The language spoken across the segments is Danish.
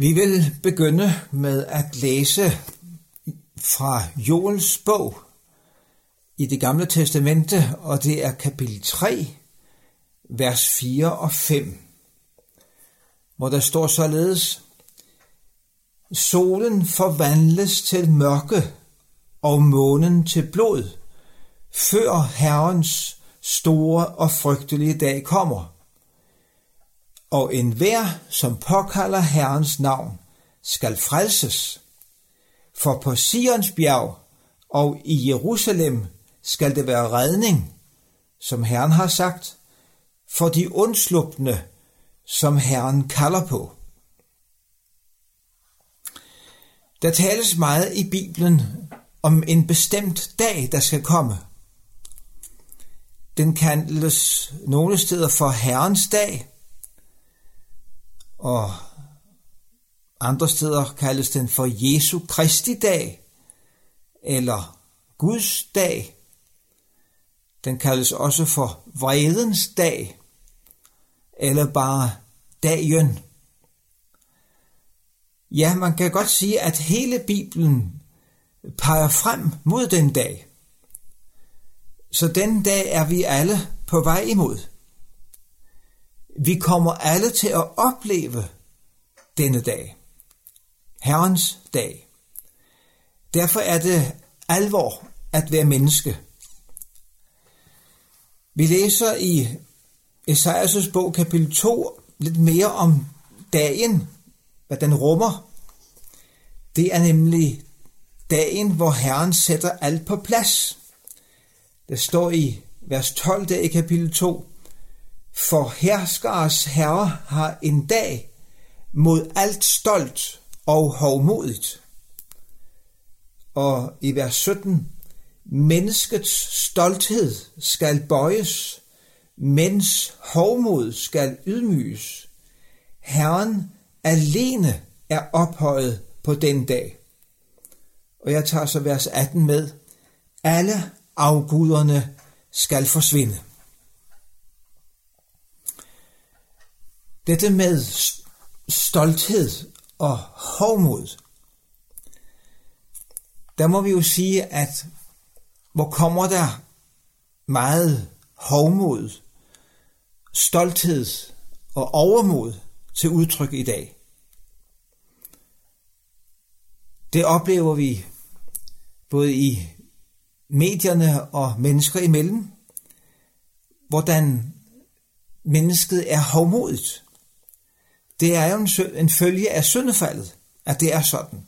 Vi vil begynde med at læse fra Joels bog i det gamle testamente, og det er kapitel 3, vers 4 og 5, hvor der står således, Solen forvandles til mørke og månen til blod, før Herrens store og frygtelige dag kommer og enhver, som påkalder Herrens navn, skal frelses. For på Sions bjerg og i Jerusalem skal det være redning, som Herren har sagt, for de undslupne, som Herren kalder på. Der tales meget i Bibelen om en bestemt dag, der skal komme. Den kaldes nogle steder for Herrens dag, og andre steder kaldes den for Jesu Kristi dag, eller Guds dag. Den kaldes også for vredens dag, eller bare dagen. Ja, man kan godt sige, at hele Bibelen peger frem mod den dag. Så den dag er vi alle på vej imod. Vi kommer alle til at opleve denne dag. Herrens dag. Derfor er det alvor at være menneske. Vi læser i Esajas' bog kapitel 2 lidt mere om dagen, hvad den rummer. Det er nemlig dagen, hvor Herren sætter alt på plads. Der står i vers 12 der i kapitel 2. For herskers herre har en dag mod alt stolt og hovmodigt. Og i vers 17, menneskets stolthed skal bøjes, mens hovmod skal ydmyges. Herren alene er ophøjet på den dag. Og jeg tager så vers 18 med. Alle afguderne skal forsvinde. Dette med stolthed og hovmod, der må vi jo sige, at hvor kommer der meget hovmod, stolthed og overmod til udtryk i dag. Det oplever vi både i medierne og mennesker imellem, hvordan mennesket er hovmodigt. Det er jo en, en følge af syndefaldet, at det er sådan.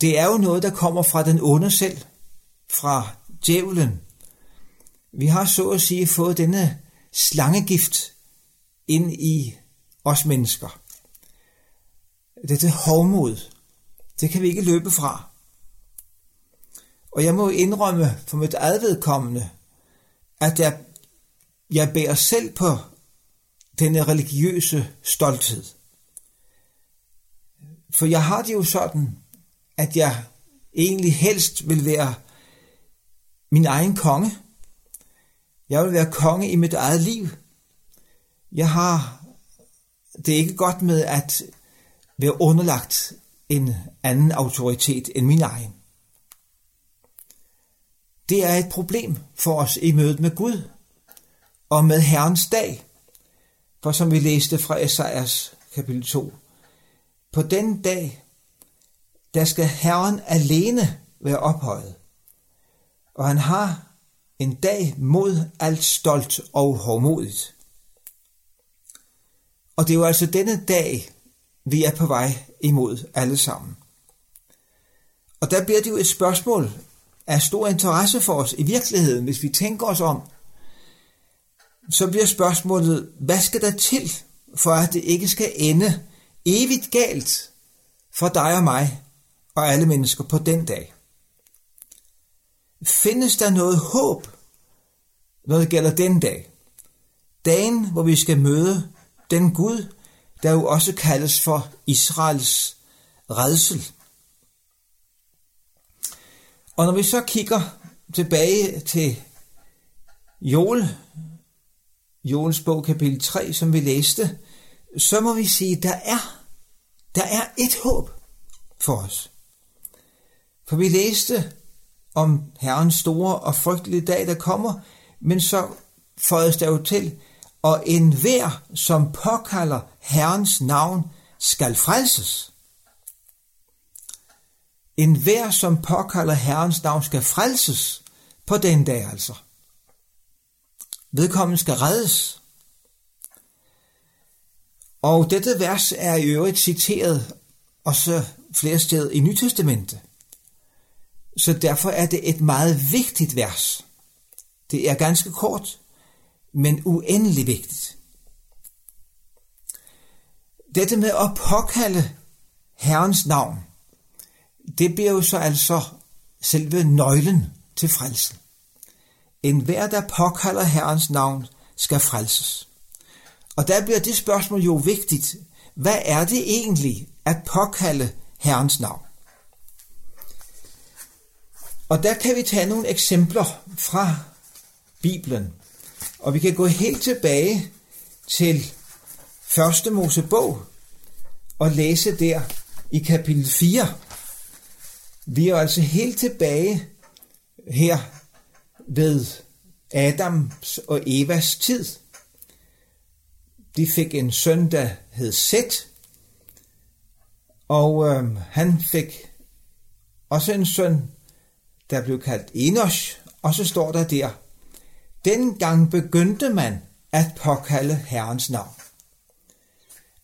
Det er jo noget, der kommer fra den onde selv, fra djævlen. Vi har så at sige fået denne slangegift ind i os mennesker. Dette hovmod, det kan vi ikke løbe fra. Og jeg må indrømme for mit advedkommende, at jeg, jeg bærer selv på denne religiøse stolthed. For jeg har det jo sådan, at jeg egentlig helst vil være min egen konge. Jeg vil være konge i mit eget liv. Jeg har det er ikke godt med at være underlagt en anden autoritet end min egen. Det er et problem for os i mødet med Gud og med Herrens dag. For som vi læste fra Esajas kapitel 2, på den dag, der skal Herren alene være ophøjet, og han har en dag mod alt stolt og hårdmodigt. Og det er jo altså denne dag, vi er på vej imod alle sammen. Og der bliver det jo et spørgsmål af stor interesse for os i virkeligheden, hvis vi tænker os om, så bliver spørgsmålet, hvad skal der til, for at det ikke skal ende evigt galt for dig og mig og alle mennesker på den dag? Findes der noget håb, når det gælder den dag? Dagen, hvor vi skal møde den Gud, der jo også kaldes for Israels redsel. Og når vi så kigger tilbage til Joel, Joels bog kapitel 3, som vi læste, så må vi sige, der er der er et håb for os. For vi læste om Herrens store og frygtelige dag, der kommer, men så føjes der jo til, og enhver, som påkalder Herrens navn, skal frelses. En hver, som påkalder Herrens navn, skal frelses på den dag altså. Vedkommende skal reddes. Og dette vers er i øvrigt citeret også flere steder i Nytestamentet. Så derfor er det et meget vigtigt vers. Det er ganske kort, men uendelig vigtigt. Dette med at påkalde Herrens navn, det bliver jo så altså selve nøglen til frelsen. En hver, der påkalder Herrens navn, skal frelses. Og der bliver det spørgsmål jo vigtigt. Hvad er det egentlig at påkalde Herrens navn? Og der kan vi tage nogle eksempler fra Bibelen. Og vi kan gå helt tilbage til første Mosebog og læse der i kapitel 4. Vi er altså helt tilbage her ved Adams og Evas tid. De fik en søn, der hed Set, og øh, han fik også en søn, der blev kaldt Enosh, og så står der der, dengang begyndte man at påkalde Herrens navn.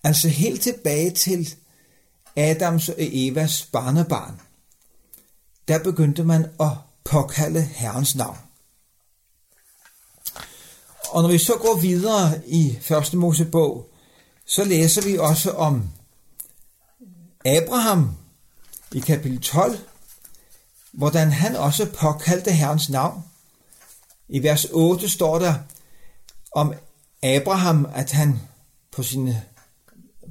Altså helt tilbage til Adams og Evas barnebarn. Der begyndte man at påkalde Herrens navn. Og når vi så går videre i første Mosebog, så læser vi også om Abraham i kapitel 12, hvordan han også påkaldte Herrens navn. I vers 8 står der om Abraham, at han på sin,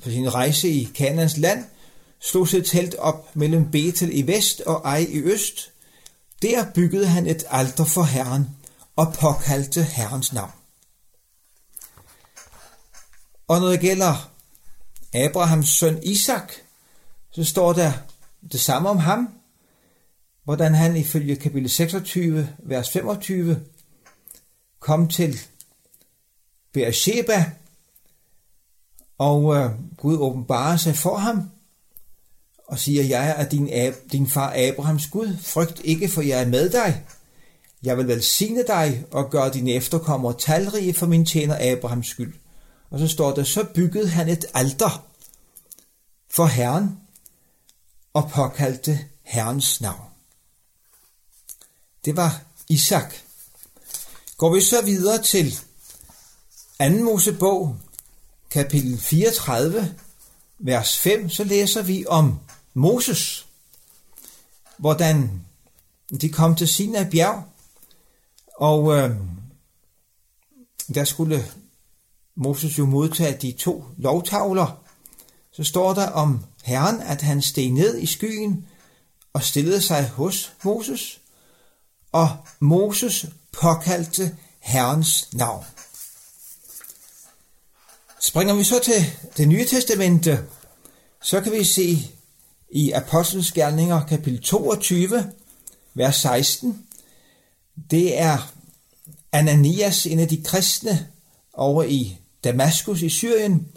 på sin rejse i Kanans land slog sit telt op mellem Betel i vest og Ej i øst. Der byggede han et alter for Herren og påkaldte Herrens navn. Og når det gælder Abrahams søn Isak, så står der det samme om ham, hvordan han ifølge kapitel 26, vers 25, kom til Beersheba, og øh, Gud åbenbarer sig for ham, og siger, jeg er din, din far Abrahams Gud, frygt ikke, for jeg er med dig. Jeg vil velsigne dig og gøre dine efterkommere talrige for min tjener Abrahams skyld. Og så står der, så byggede han et alter for Herren og påkaldte Herrens navn. Det var Isak. Går vi så videre til 2. Mosebog, kapitel 34, vers 5, så læser vi om Moses, hvordan de kom til Sinai bjerg, og øh, der skulle Moses jo modtage de to lovtavler, så står der om Herren, at han steg ned i skyen og stillede sig hos Moses, og Moses påkaldte Herrens navn. Springer vi så til det nye testamente, så kan vi se i Apostlenes Gerninger kapitel 22, vers 16. Det er Ananias, en af de kristne over i Damaskus i Syrien,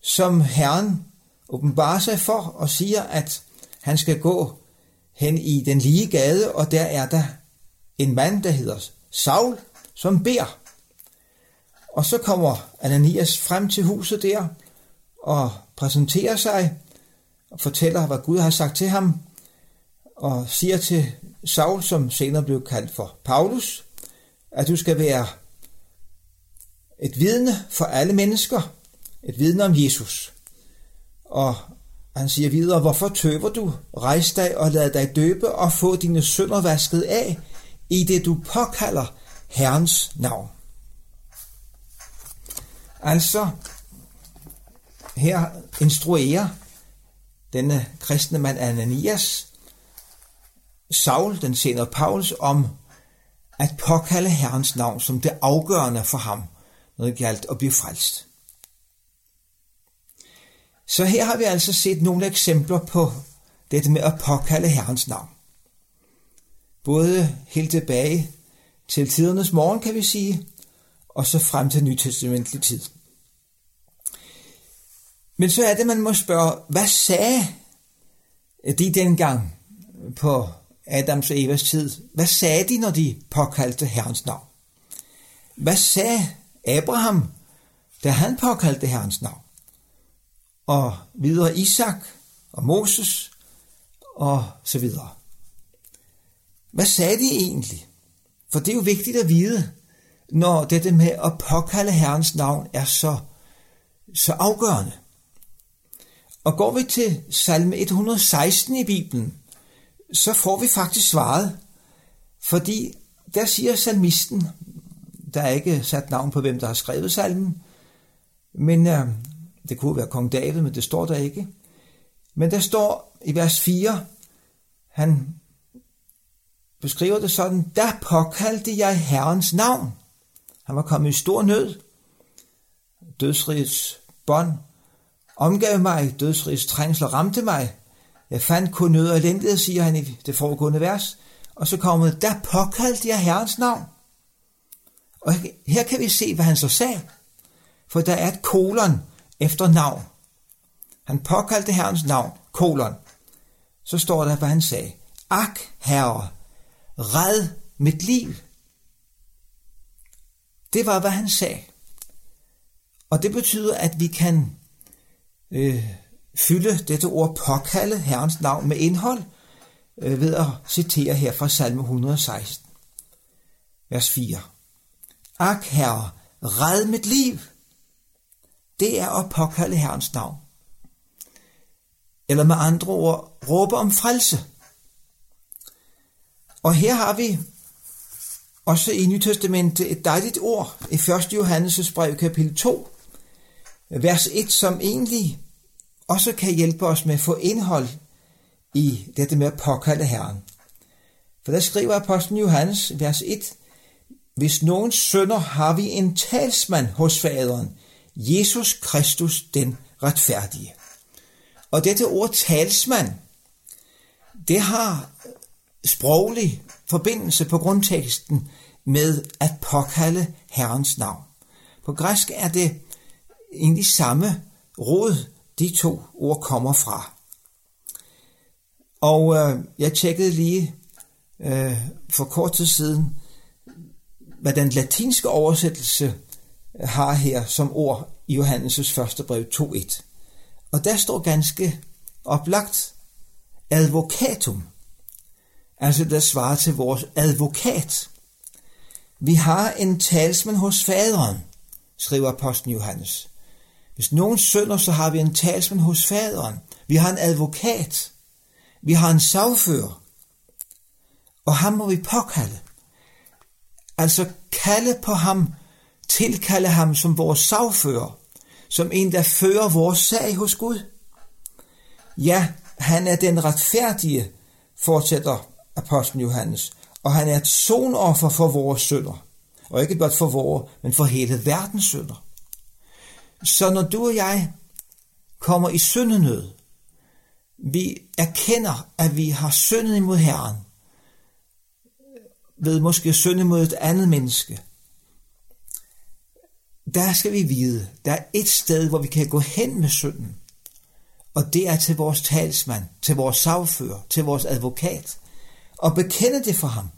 som Herren åbenbarer sig for og siger, at han skal gå hen i den lige gade, og der er der en mand, der hedder Saul, som beder. Og så kommer Ananias frem til huset der og præsenterer sig og fortæller, hvad Gud har sagt til ham, og siger til Saul, som senere blev kaldt for Paulus, at du skal være et vidne for alle mennesker, et vidne om Jesus. Og han siger videre, hvorfor tøver du? Rejs dig og lad dig døbe og få dine sønder vasket af, i det du påkalder Herrens navn. Altså, her instruerer denne kristne mand Ananias Saul, den senere Paulus, om at påkalde Herrens navn som det afgørende for ham, når det galt at blive frelst. Så her har vi altså set nogle eksempler på dette med at påkalde Herrens navn. Både helt tilbage til tidernes morgen, kan vi sige, og så frem til nytestamentlig tid. Men så er det, man må spørge, hvad sagde de dengang på Adams og Evas tid? Hvad sagde de, når de påkaldte Herrens navn? Hvad sagde Abraham, da han påkaldte Herrens navn? Og videre Isak og Moses og så videre. Hvad sagde de egentlig? For det er jo vigtigt at vide, når dette med at påkalde Herrens navn er så, så afgørende. Og går vi til salme 116 i Bibelen, så får vi faktisk svaret, fordi der siger salmisten, der er ikke sat navn på, hvem der har skrevet salmen, men øh, det kunne være kong David, men det står der ikke. Men der står i vers 4, han beskriver det sådan, der påkaldte jeg Herrens navn. Han var kommet i stor nød. Dødsrigets bånd omgav mig, dødsrigets trængsler ramte mig. Jeg fandt kun nød og elendighed, siger han i det foregående vers. Og så kommer der påkaldte jeg Herrens navn. Og her kan vi se, hvad han så sagde. For der er et kolon efter navn. Han påkaldte Herrens navn, kolon. Så står der, hvad han sagde. Ak, herre, red mit liv. Det var, hvad han sagde. Og det betyder, at vi kan øh, fylde dette ord påkalde Herrens navn med indhold øh, ved at citere her fra salme 116, vers 4. Ak, herre, red mit liv. Det er at påkalde Herrens navn. Eller med andre ord, råbe om frelse. Og her har vi også i Nytestamentet et dejligt ord i 1. Johannes' brev kapitel 2, vers 1, som egentlig også kan hjælpe os med at få indhold i dette med at påkalde Herren. For der skriver apostlen Johannes, vers 1, hvis nogen sønder har vi en talsmand hos faderen, Jesus Kristus den retfærdige. Og dette ord talsmand, det har sproglig forbindelse på grundteksten med at påkalde Herrens navn. På græsk er det egentlig samme rod, de to ord kommer fra. Og øh, jeg tjekkede lige øh, for kort tid siden, hvad den latinske oversættelse har her som ord i Johannes' første brev 2.1. Og der står ganske oplagt advokatum, altså der svarer til vores advokat. Vi har en talsmand hos faderen, skriver apostlen Johannes. Hvis nogen synder, så har vi en talsmand hos faderen. Vi har en advokat. Vi har en sagfører. Og ham må vi påkalde. Altså kalde på ham, tilkalde ham som vores sagfører, som en, der fører vores sag hos Gud. Ja, han er den retfærdige, fortsætter apostlen Johannes, og han er et sonoffer for vores synder. Og ikke blot for vores, men for hele verdens synder. Så når du og jeg kommer i syndenød, vi erkender, at vi har syndet imod Herren, ved måske at synde mod et andet menneske, der skal vi vide, der er et sted, hvor vi kan gå hen med synden, og det er til vores talsmand, til vores sagfører, til vores advokat, og bekende det for ham.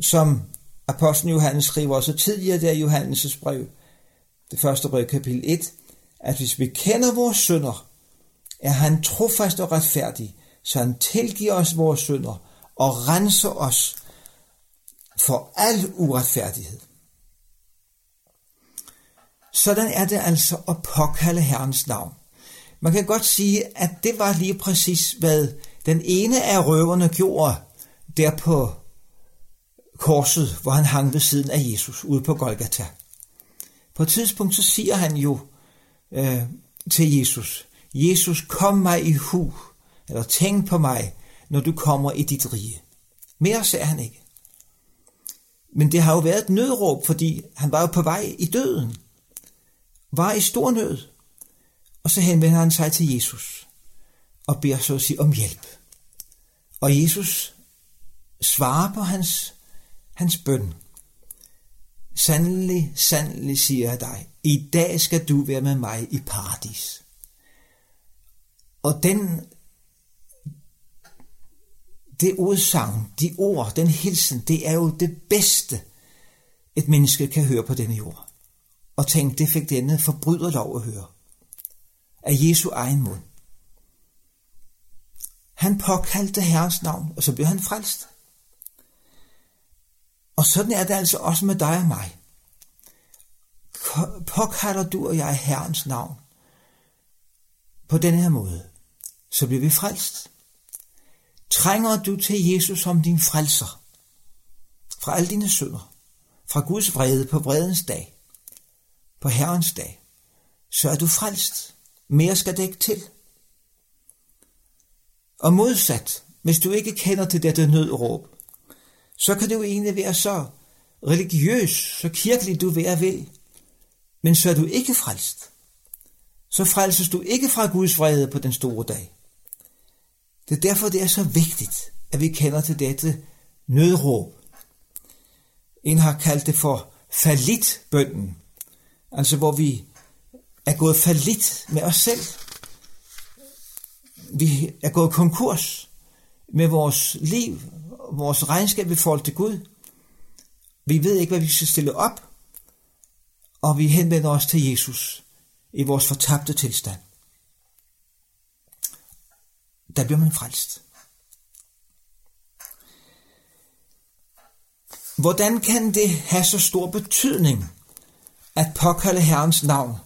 Som apostlen Johannes skriver også tidligere der i Johannes' brev, det første brev kapitel 1, at hvis vi kender vores synder, er han trofast og retfærdig, så han tilgiver os vores synder og renser os for al uretfærdighed. Sådan er det altså at påkalde Herrens navn. Man kan godt sige, at det var lige præcis, hvad den ene af røverne gjorde der på korset, hvor han hang ved siden af Jesus ude på Golgata. På et tidspunkt så siger han jo øh, til Jesus, Jesus, kom mig i hu, eller tænk på mig, når du kommer i dit rige. Mere sagde han ikke. Men det har jo været et nødråb, fordi han var jo på vej i døden. Var i stor nød. Og så henvender han sig til Jesus og beder så at sige om hjælp. Og Jesus svarer på hans, hans bøn. Sandelig, sandelig siger jeg dig, i dag skal du være med mig i paradis. Og den, det udsagn, de ord, den hilsen, det er jo det bedste, et menneske kan høre på denne jord. Og tænk, det fik denne forbryder lov at høre. Af Jesu egen mund. Han påkaldte Herrens navn, og så blev han frelst. Og sådan er det altså også med dig og mig. Påkalder du og jeg Herrens navn på den her måde, så bliver vi frelst. Trænger du til Jesus som din frelser fra alle dine synder, fra Guds vrede på vredens dag, på Herrens dag, så er du frelst. Mere skal det ikke til. Og modsat, hvis du ikke kender til dette nødråb, så kan du egentlig være så religiøs, så kirkelig du være vil, men så er du ikke frelst. Så frelses du ikke fra Guds vrede på den store dag. Det er derfor, det er så vigtigt, at vi kender til dette nødråb. En har kaldt det for falitbønden, altså hvor vi er gået falit med os selv. Vi er gået konkurs med vores liv, vores regnskab i forhold til Gud. Vi ved ikke, hvad vi skal stille op, og vi henvender os til Jesus i vores fortabte tilstand. Der bliver man frelst. Hvordan kan det have så stor betydning at påkalde Herrens navn,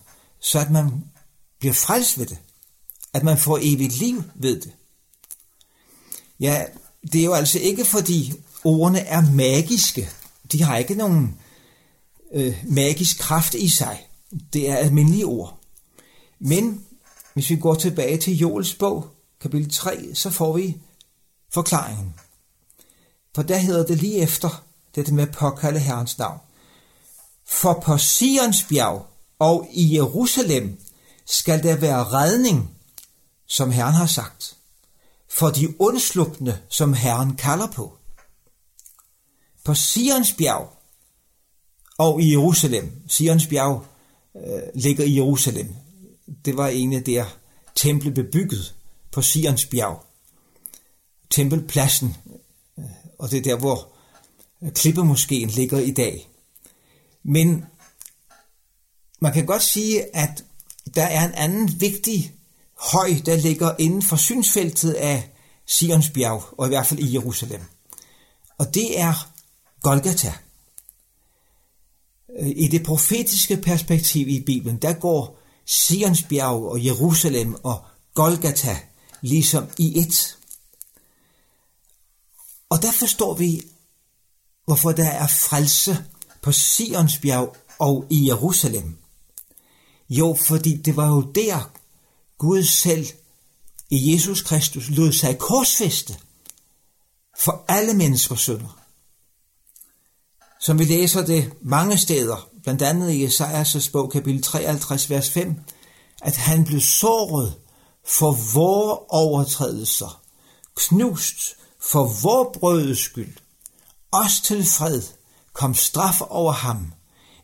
så at man bliver frelst ved det? At man får evigt liv ved det? Ja, det er jo altså ikke fordi ordene er magiske. De har ikke nogen øh, magisk kraft i sig. Det er almindelige ord. Men hvis vi går tilbage til Joels bog, kapitel 3, så får vi forklaringen. For der hedder det lige efter dette med at påkalde Herrens navn. For på Sions bjerg og i Jerusalem skal der være redning, som Herren har sagt, for de undslupne, som Herren kalder på. På Sions bjerg og i Jerusalem. Sions bjerg øh, ligger i Jerusalem. Det var en af der templet blev bygget på Sions bjerg. Tempelpladsen, øh, og det er der, hvor øh, klippemoskeen ligger i dag. Men man kan godt sige, at der er en anden vigtig høj, der ligger inden for synsfeltet af Sions bjerg, og i hvert fald i Jerusalem. Og det er Golgata. Øh, I det profetiske perspektiv i Bibelen, der går Sions bjerg og Jerusalem og Golgata ligesom i et. Og der forstår vi, hvorfor der er frelse på Sions bjerg og i Jerusalem. Jo, fordi det var jo der, Gud selv i Jesus Kristus lod sig korsfeste for alle menneskers synder. Som vi læser det mange steder, blandt andet i Esajas bog kapitel 53, vers 5, at han blev såret for vores overtrædelser, knust for vor brødes skyld. Os til fred kom straf over ham.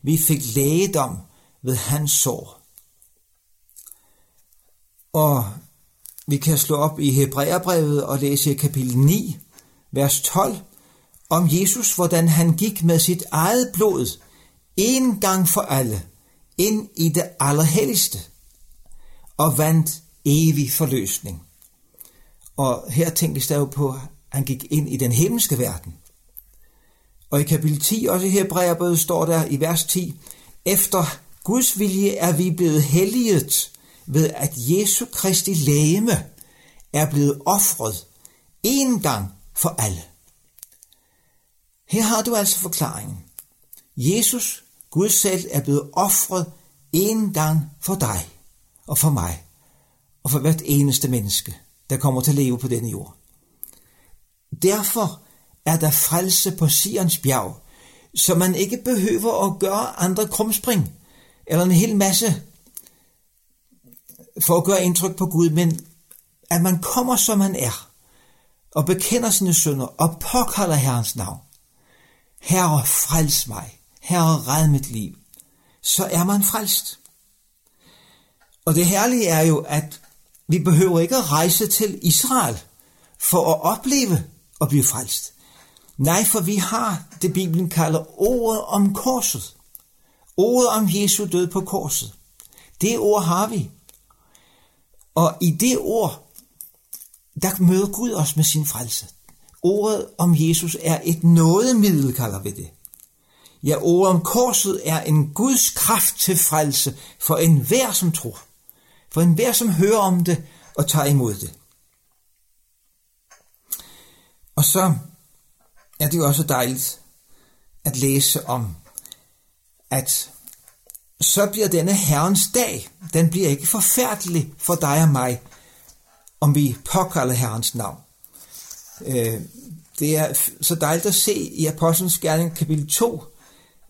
Vi fik lægedom ved hans sår. Og vi kan slå op i Hebræerbrevet og læse i kapitel 9, vers 12, om Jesus, hvordan han gik med sit eget blod en gang for alle ind i det allerhelligste og vandt evig forløsning. Og her tænkes der jo på, at han gik ind i den himmelske verden. Og i kapitel 10, også i Hebræerbrevet, står der i vers 10, efter Guds vilje er vi blevet helliget ved at Jesu Kristi lægeme er blevet offret en gang for alle. Her har du altså forklaringen. Jesus, Gud selv, er blevet offret en gang for dig og for mig og for hvert eneste menneske, der kommer til at leve på denne jord. Derfor er der frelse på Sions bjerg, så man ikke behøver at gøre andre krumspring eller en hel masse for at gøre indtryk på Gud, men at man kommer som man er, og bekender sine synder, og påkalder Herrens navn. Herre, frels mig. Herre, red mit liv. Så er man frelst. Og det herlige er jo, at vi behøver ikke at rejse til Israel for at opleve at blive frelst. Nej, for vi har det Bibelen kalder ordet om korset. Ordet om Jesu død på korset. Det ord har vi. Og i det ord, der møder Gud os med sin frelse. Ordet om Jesus er et nådemiddel, kalder vi det. Ja, ordet om korset er en Guds kraft til frelse for enhver, som tror. For enhver, som hører om det og tager imod det. Og så er det jo også dejligt at læse om, at så bliver denne Herrens dag, den bliver ikke forfærdelig for dig og mig, om vi påkalder Herrens navn. Øh, det er så dejligt at se i Apostlenes Gerning kapitel 2,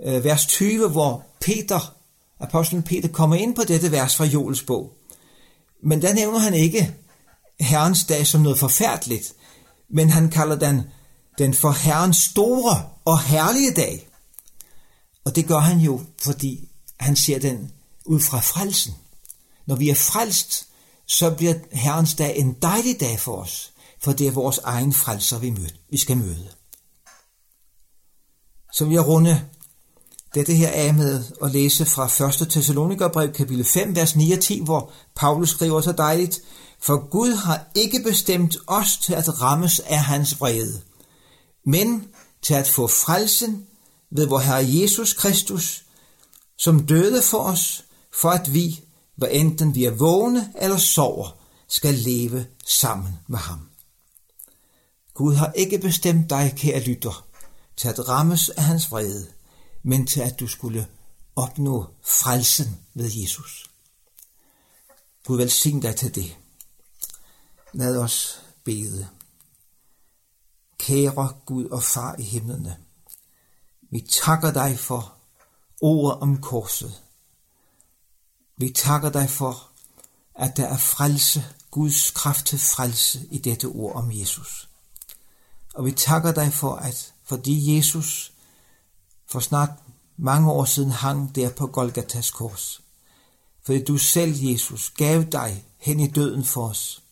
øh, vers 20, hvor Peter, apostlen Peter, kommer ind på dette vers fra Joels bog. Men der nævner han ikke Herrens dag som noget forfærdeligt, men han kalder den, den for Herrens store og herlige dag. Og det gør han jo, fordi han ser den ud fra frelsen. Når vi er frelst, så bliver Herrens dag en dejlig dag for os, for det er vores egen frelser, vi, møde, vi skal møde. Så vil jeg runde dette her af med at læse fra 1. Thessalonikerbrev kapitel 5, vers 9 og 10, hvor Paulus skriver så dejligt, for Gud har ikke bestemt os til at rammes af hans vrede, men til at få frelsen ved vor Herre Jesus Kristus, som døde for os, for at vi, hvad enten vi er vågne eller sover, skal leve sammen med ham. Gud har ikke bestemt dig, kære lytter, til at rammes af hans vrede, men til at du skulle opnå frelsen ved Jesus. Gud velsigne dig til det. Lad os bede. Kære Gud og Far i himlene, vi takker dig for ordet om korset. Vi takker dig for, at der er frelse, Guds kraft til frelse i dette ord om Jesus. Og vi takker dig for, at fordi Jesus for snart mange år siden hang der på Golgatas kors, fordi du selv, Jesus, gav dig hen i døden for os,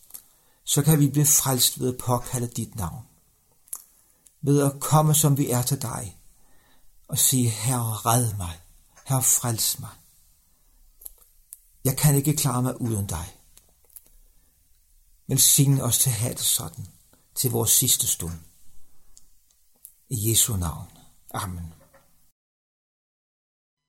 så kan vi blive frelst ved at påkalde dit navn. Ved at komme, som vi er til dig, og sige, Herre, red mig. Herre, frels mig. Jeg kan ikke klare mig uden dig. Men sign os til at have det sådan, til vores sidste stund. I Jesu navn. Amen.